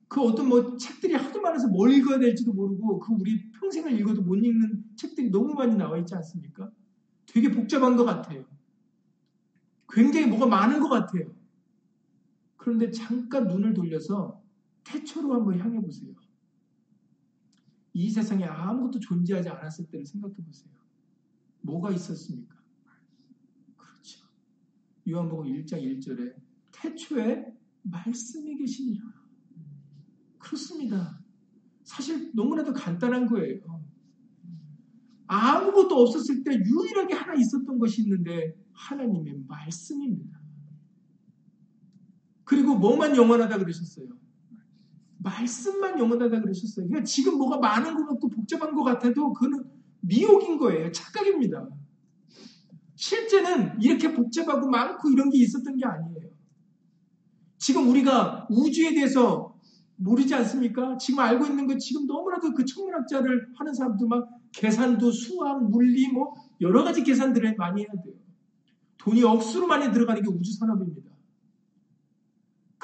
그 어떤 뭐 책들이 하도 많아서 뭘 읽어야 될지도 모르고 그 우리 평생을 읽어도 못 읽는 책들이 너무 많이 나와 있지 않습니까? 되게 복잡한 것 같아요. 굉장히 뭐가 많은 것 같아요. 그런데 잠깐 눈을 돌려서 태초로 한번 향해 보세요. 이 세상에 아무것도 존재하지 않았을 때를 생각해 보세요. 뭐가 있었습니까? 그렇죠. 요한복음 1장 1절에 태초에 말씀이 계시니라. 그렇습니다. 사실 너무나도 간단한 거예요. 아무것도 없었을 때 유일하게 하나 있었던 것이 있는데 하나님의 말씀입니다. 그리고 뭐만 영원하다 그러셨어요? 말씀만 영원하다 그러셨어요. 그러니까 지금 뭐가 많은 것 같고 복잡한 것 같아도 그는 미혹인 거예요. 착각입니다. 실제는 이렇게 복잡하고 많고 이런 게 있었던 게 아니에요. 지금 우리가 우주에 대해서 모르지 않습니까? 지금 알고 있는 거 지금 너무나도 그 천문학자를 하는 사람도 막 계산도 수학, 물리 뭐 여러 가지 계산들을 많이 해야 돼요. 돈이 억수로 많이 들어가는 게 우주 산업입니다.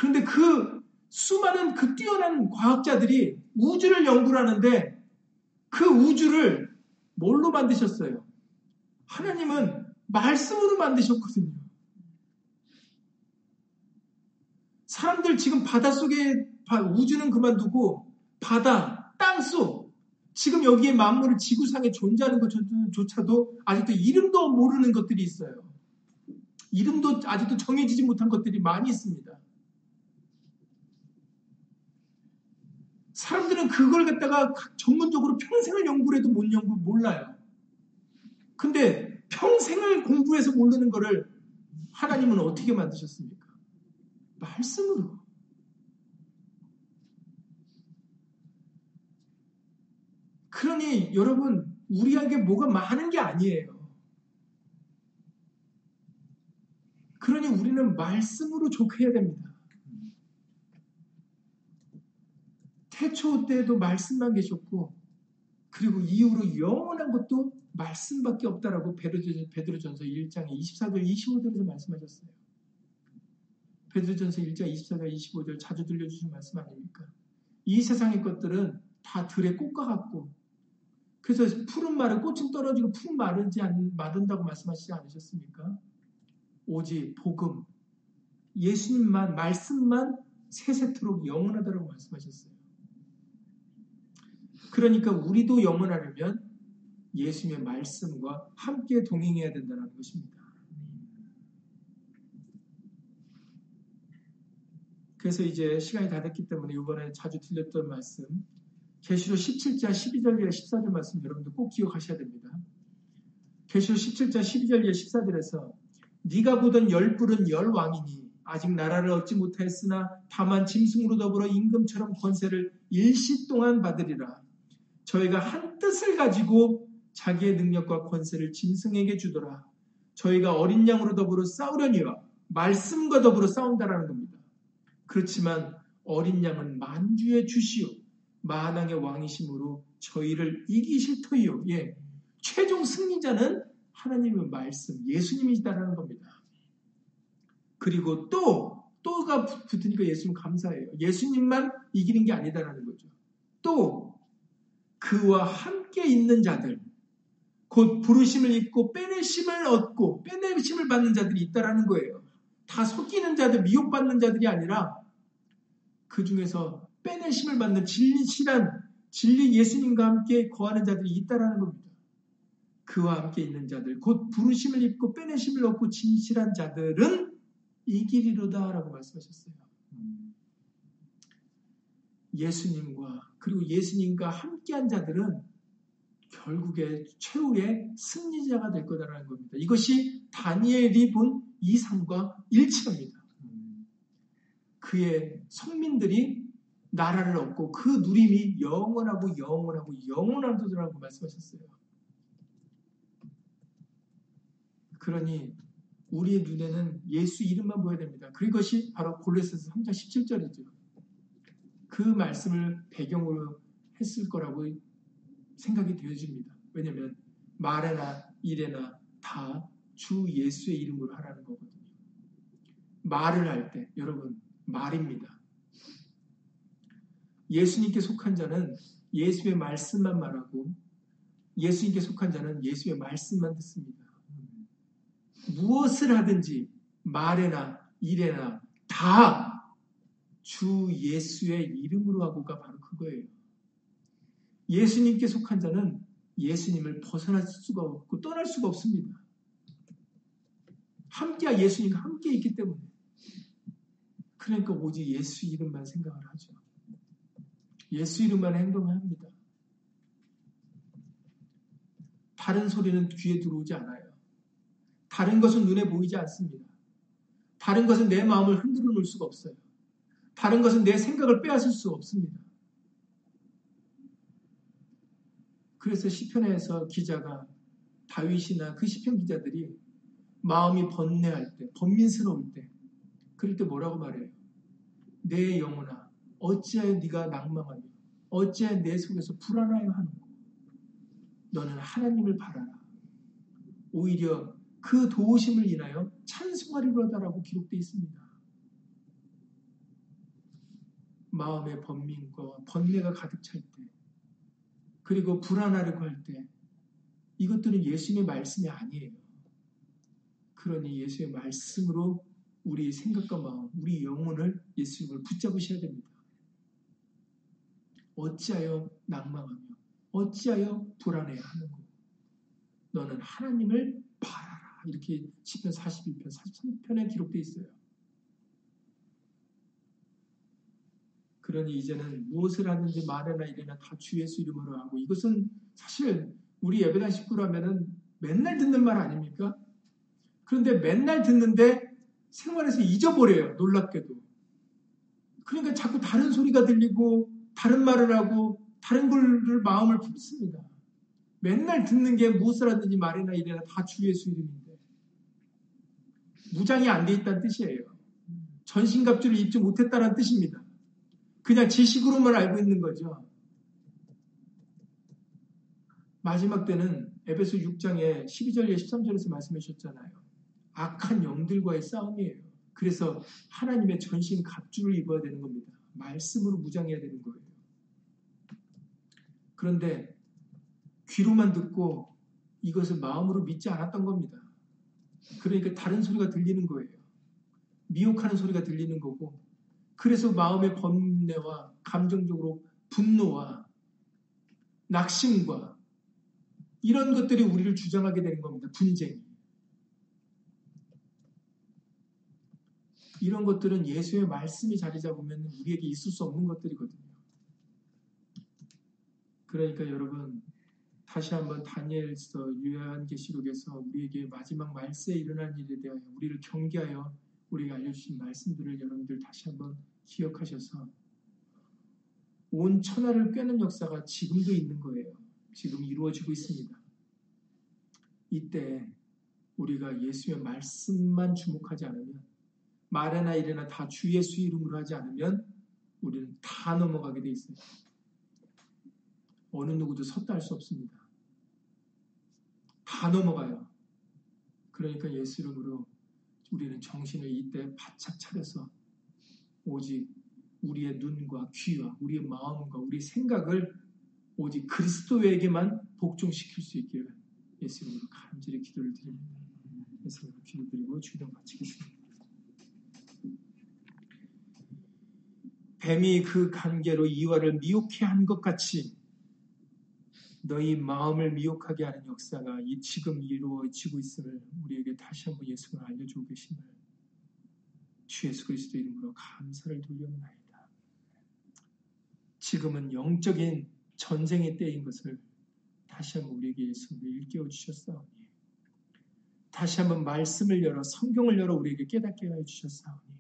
그런데 그 수많은 그 뛰어난 과학자들이 우주를 연구를 하는데 그 우주를 뭘로 만드셨어요? 하나님은 말씀으로 만드셨거든요. 사람들 지금 바닷속에 우주는 그만두고 바다, 땅속 지금 여기에 만물을 지구상에 존재하는 것조차도 아직도 이름도 모르는 것들이 있어요. 이름도 아직도 정해지지 못한 것들이 많이 있습니다. 사람들은 그걸 갖다가 전문적으로 평생을 연구를 해도 못 연구 몰라요. 근데 평생을 공부해서 모르는 거를 하나님은 어떻게 만드셨습니까? 말씀으로. 그러니 여러분, 우리에게 뭐가 많은 게 아니에요. 그러니 우리는 말씀으로 족해야 됩니다. 태초 때도 말씀만 계셨고, 그리고 이후로 영원한 것도 말씀밖에 없다라고 베드로전서 1장 24절 25절에서 말씀하셨어요. 베드로전서 1장 24절 25절 자주 들려주신 말씀 아닙니까? 이 세상의 것들은 다 들의 꽃과 같고 그래서 푸른 말은 꽃은 떨어지고 푸른 마르지 않, 마른다고 말씀하시지 않으셨습니까? 오직 복음, 예수님만, 말씀만 세세토록 영원하다고 말씀하셨어요. 그러니까 우리도 영원하려면 예수님의 말씀과 함께 동행해야 된다는 것입니다. 그래서 이제 시간이 다 됐기 때문에 이번에 자주 들렸던 말씀 계시록 17장 12절 이하 14절 말씀 여러분들 꼭 기억하셔야 됩니다. 계시록 17장 12절 이하 14절에서 네가 보던 열 불은 열 왕이니 아직 나라를 얻지 못하였으나 다만 짐승으로 더불어 임금처럼 권세를 일시 동안 받으리라. 저희가 한 뜻을 가지고 자기의 능력과 권세를 짐승에게 주더라. 저희가 어린 양으로 더불어 싸우려니와 말씀과 더불어 싸운다라는 겁니다. 그렇지만 어린 양은 만주의 주시오 만왕의 왕이심으로 저희를 이기실 터이요. 예. 최종 승리자는 하나님의 말씀, 예수님이시다라는 겁니다. 그리고 또, 또가 붙으니까 예수님 감사해요. 예수님만 이기는 게 아니다라는 거죠. 또, 그와 함께 있는 자들, 곧 부르심을 입고 빼내심을 얻고 빼내심을 받는 자들이 있다라는 거예요. 다 속이는 자들, 미혹받는 자들이 아니라 그 중에서 빼내심을 받는 진실한 진리 예수님과 함께 거하는 자들이 있다라는 겁니다. 그와 함께 있는 자들, 곧 부르심을 입고 빼내심을 얻고 진실한 자들은 이 길이로다라고 말씀하셨어요. 예수님과 그리고 예수님과 함께한 자들은 결국에 최후의 승리자가 될 거다라는 겁니다. 이것이 다니엘이 본 이상과 일치합니다. 그의 성민들이 나라를 얻고 그 누림이 영원하고 영원하고 영원하도라고 말씀하셨어요. 그러니 우리의 눈에는 예수 이름만 보여야 됩니다. 그것이 바로 골로새서 3장 17절이죠. 그 말씀을 배경으로 했을 거라고 생각이 되어집니다. 왜냐하면 말에나 일에나 다 주 예수의 이름으로 하라는 거거든요. 말을 할 때 여러분 말입니다. 예수님께 속한 자는 예수의 말씀만 말하고 예수님께 속한 자는 예수의 말씀만 듣습니다. 무엇을 하든지 말에나 일에나 다 주 예수의 이름으로 하고가 바로 그거예요. 예수님께 속한 자는 예수님을 벗어날 수가 없고 떠날 수가 없습니다. 함께 예수님과 함께 있기 때문에 그러니까 오직 예수 이름만 생각을 하죠. 예수 이름만 행동을 합니다. 다른 소리는 귀에 들어오지 않아요. 다른 것은 눈에 보이지 않습니다. 다른 것은 내 마음을 흔들어 놓을 수가 없어요. 다른 것은 내 생각을 빼앗을 수 없습니다. 그래서 시편에서 기자가 다윗이나 그 시편 기자들이 마음이 번뇌할 때, 번민스러울 때, 그럴 때 뭐라고 말해요? 내 영혼아, 어찌하여 네가 낭망하며 어찌하여 내 속에서 불안하여 하는고 너는 하나님을 바라라. 오히려 그 도우심을 인하여 찬송하리로다라고 기록되어 있습니다. 마음의 번민과 번뇌가 가득 찰 때, 그리고 불안하려고 할 때, 이것들은 예수님의 말씀이 아니에요. 그러니 예수의 말씀으로 우리 생각과 마음, 우리 영혼을 예수님을 붙잡으셔야 됩니다. 어찌하여 낭망하며 어찌하여 불안해하는고 너는 하나님을 바라라. 이렇게 10편 42편 43편에 기록되어 있어요. 그러니 이제는 무엇을 하는지 말이나 이래나 다 주 예수 이름으로 하고 이것은 사실 우리 예배당 식구라면은 맨날 듣는 말 아닙니까? 그런데 맨날 듣는데 생활에서 잊어버려요. 놀랍게도. 그러니까 자꾸 다른 소리가 들리고 다른 말을 하고 다른 걸를 마음을 품습니다. 맨날 듣는 게 무엇을 하든지 말이나 이래나 다 주 예수 이름인데 무장이 안 돼 있다는 뜻이에요. 전신갑주를 입지 못했다는 뜻입니다. 그냥 지식으로만 알고 있는 거죠. 마지막 때는 에베소 6장에 12절에 13절에서 말씀해 주셨잖아요. 악한 영들과의 싸움이에요. 그래서 하나님의 전신 갑주를 입어야 되는 겁니다. 말씀으로 무장해야 되는 거예요. 그런데 귀로만 듣고 이것을 마음으로 믿지 않았던 겁니다. 그러니까 다른 소리가 들리는 거예요. 미혹하는 소리가 들리는 거고, 그래서 마음의 번뇌와 감정적으로 분노와 낙심과 이런 것들이 우리를 주장하게 되는 겁니다. 분쟁이. 이런 것들은 예수의 말씀이 자리 잡으면 우리에게 있을 수 없는 것들이거든요. 그러니까 여러분 다시 한번 다니엘서 유한계시록에서 우리에게 마지막 말세에 일어난 일에 대하여 우리를 경계하여 우리가 알려주신 말씀들을 여러분들 다시 한번 기억하셔서 온 천하를 꿰는 역사가 지금도 있는 거예요. 지금 이루어지고 있습니다. 이때 우리가 예수의 말씀만 주목하지 않으면 말에나 일에나 다 주 예수 이름으로 하지 않으면 우리는 다 넘어가게 돼 있어요. 어느 누구도 섰다 할 수 없습니다. 다 넘어가요. 그러니까 예수 이름으로 우리는 정신을 이때 바짝 차려서 오직 우리의 눈과 귀와 우리의 마음과 우리의 생각을 오직 그리스도에게만 복종시킬 수 있기를 예수 이름으로 간절히 기도를 드립니다. 예수 이름으로 기도드리고 주기도 마치겠습니다. 뱀이 그 관계로 이와를 미혹해 한 것 같이 너희 마음을 미혹하게 하는 역사가 이 지금 이루어지고 있음을 우리에게 다시 한번 예수가 알려주고 계심을 주 예수 그리스도 이름으로 감사를 돌려옵나이다. 지금은 영적인 전쟁의 때인 것을 다시 한번 우리에게 예수님을 일깨워 주셨사오니 다시 한번 말씀을 열어 성경을 열어 우리에게 깨닫게 하여 주셨사오니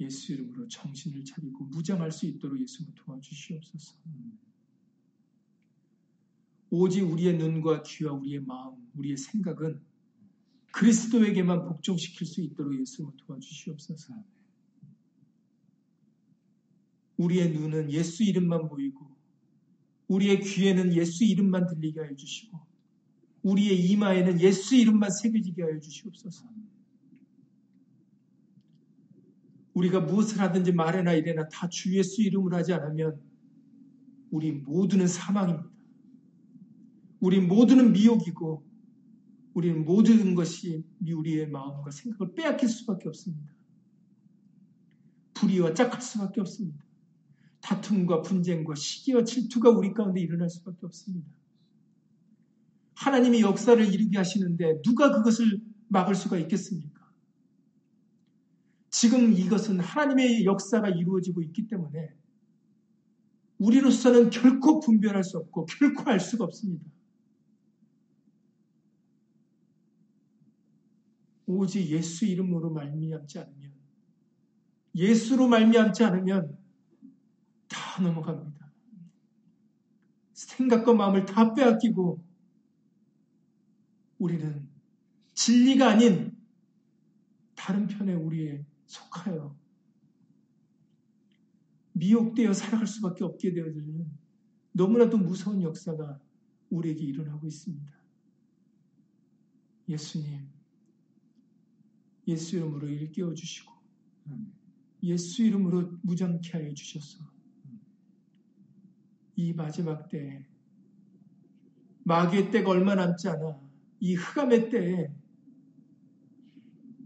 예수 이름으로 정신을 차리고 무장할 수 있도록 예수님 도와주시옵소서. 오직 우리의 눈과 귀와 우리의 마음, 우리의 생각은 그리스도에게만 복종시킬 수 있도록 예수님 도와주시옵소서. 우리의 눈은 예수 이름만 보이고, 우리의 귀에는 예수 이름만 들리게 하여 주시고, 우리의 이마에는 예수 이름만 새겨지게 하여 주시옵소서. 우리가 무엇을 하든지 말해나 이래나 다 주 예수 이름으로 하지 않으면 우리 모두는 사망입니다. 우리 모두는 미혹이고 우리는 모든 것이 우리의 마음과 생각을 빼앗길 수밖에 없습니다. 불의와 짝할 수밖에 없습니다. 다툼과 분쟁과 시기와 질투가 우리 가운데 일어날 수밖에 없습니다. 하나님이 역사를 이루게 하시는데 누가 그것을 막을 수가 있겠습니까? 지금 이것은 하나님의 역사가 이루어지고 있기 때문에 우리로서는 결코 분별할 수 없고 결코 알 수가 없습니다. 오직 예수 이름으로 말미암지 않으면 예수로 말미암지 않으면 다 넘어갑니다. 생각과 마음을 다 빼앗기고 우리는 진리가 아닌 다른 편에 우리의 속하여 미혹되어 살아갈 수밖에 없게 되어지는 너무나도 무서운 역사가 우리에게 일어나고 있습니다. 예수님, 예수 이름으로 일깨워 주시고, 예수 이름으로 무장케 하여 주셔서, 이 마지막 때에, 마귀의 때가 얼마 남지 않아, 이 흑암의 때에,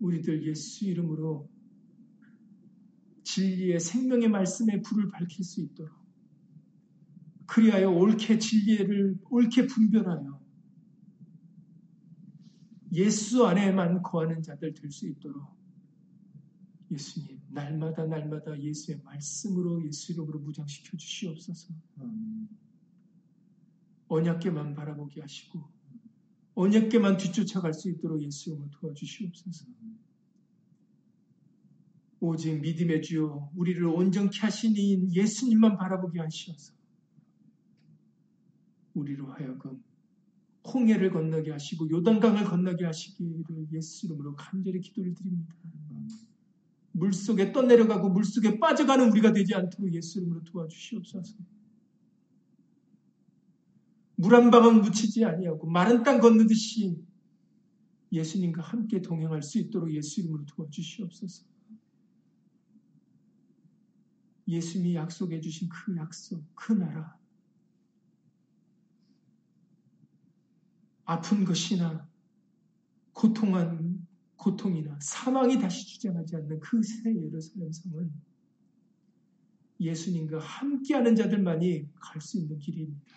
우리들 예수 이름으로 진리의 생명의 말씀에 불을 밝힐 수 있도록 그리하여 옳게 진리를 옳게 분별하여 예수 안에만 거하는 자들 될 수 있도록 예수님 날마다 날마다 예수의 말씀으로 예수 이름으로 무장시켜 주시옵소서. 언약계만 바라보게 하시고 언약계만 뒤쫓아갈 수 있도록 예수 이름으로 도와주시옵소서. 오직 믿음의 주요 우리를 온전케 하시니 예수님만 바라보게 하시어서 우리로 하여금 홍해를 건너게 하시고 요단강을 건너게 하시기를 예수 이름으로 간절히 기도를 드립니다. 물 속에 떠내려가고 물 속에 빠져가는 우리가 되지 않도록 예수 이름으로 도와주시옵소서. 물 한 방울 묻히지 아니하고 마른 땅 건너듯이 예수님과 함께 동행할 수 있도록 예수 이름으로 도와주시옵소서. 예수님이 약속해 주신 그 약속, 그 나라. 아픈 것이나 고통한 고통이나 사망이 다시 주장하지 않는 그 새 예루살렘 성은 예수님과 함께하는 자들만이 갈 수 있는 길입니다.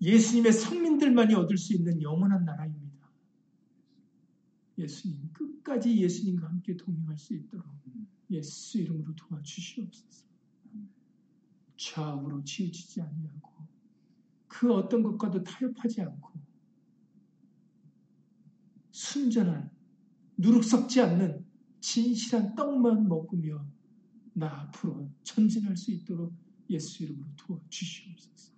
예수님의 성민들만이 얻을 수 있는 영원한 나라입니다. 예수님 끝까지 예수님과 함께 동행할 수 있도록 예수 이름으로 도와주시옵소서. 좌우로 치우치지 아니하고 그 어떤 것과도 타협하지 않고 순전한 누룩 섞지 않는 진실한 떡만 먹으며 나 앞으로 전진할 수 있도록 예수 이름으로 도와주시옵소서.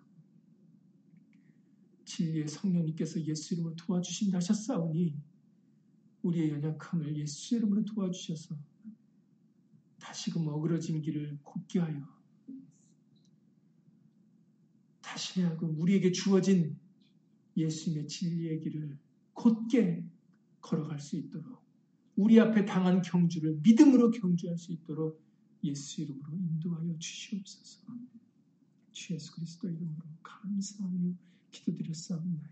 진리의 성령님께서 예수 이름으로 도와주신다 하셨사오니 우리의 연약함을 예수 이름으로 도와주셔서 다시금 어그러진 길을 곧게 하여 다시 하고 우리에게 주어진 예수님의 진리의 길을 곧게 걸어갈 수 있도록 우리 앞에 당한 경주를 믿음으로 경주할 수 있도록 예수 이름으로 인도하여 주시옵소서. 주 예수 그리스도 이름으로 감사하며 기도드렸사옵나이다.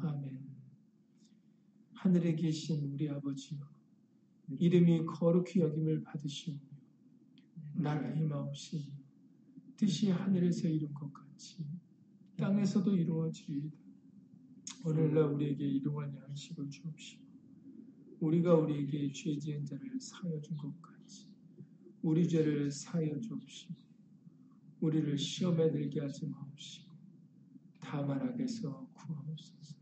아멘. 하늘에 계신 우리 아버지여, 이름이 거룩히 여김을 받으시오며, 나라의 마옵시며, 뜻이 하늘에서 이룬 것 같 이 땅에서도 이루어지이다. 오늘날 우리에게 일용할 양식을 주옵시고, 우리가 우리에게 죄 지은 자를 사여 준 것 같이 우리 죄를 사여 주옵시고, 우리를 시험에 들게 하지 마옵시고, 다만 악에서 구하옵소서.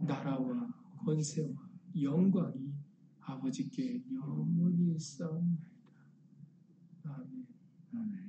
나라와 권세와 영광이 아버지께 영원히 있사옵나이다. 아멘.
아멘.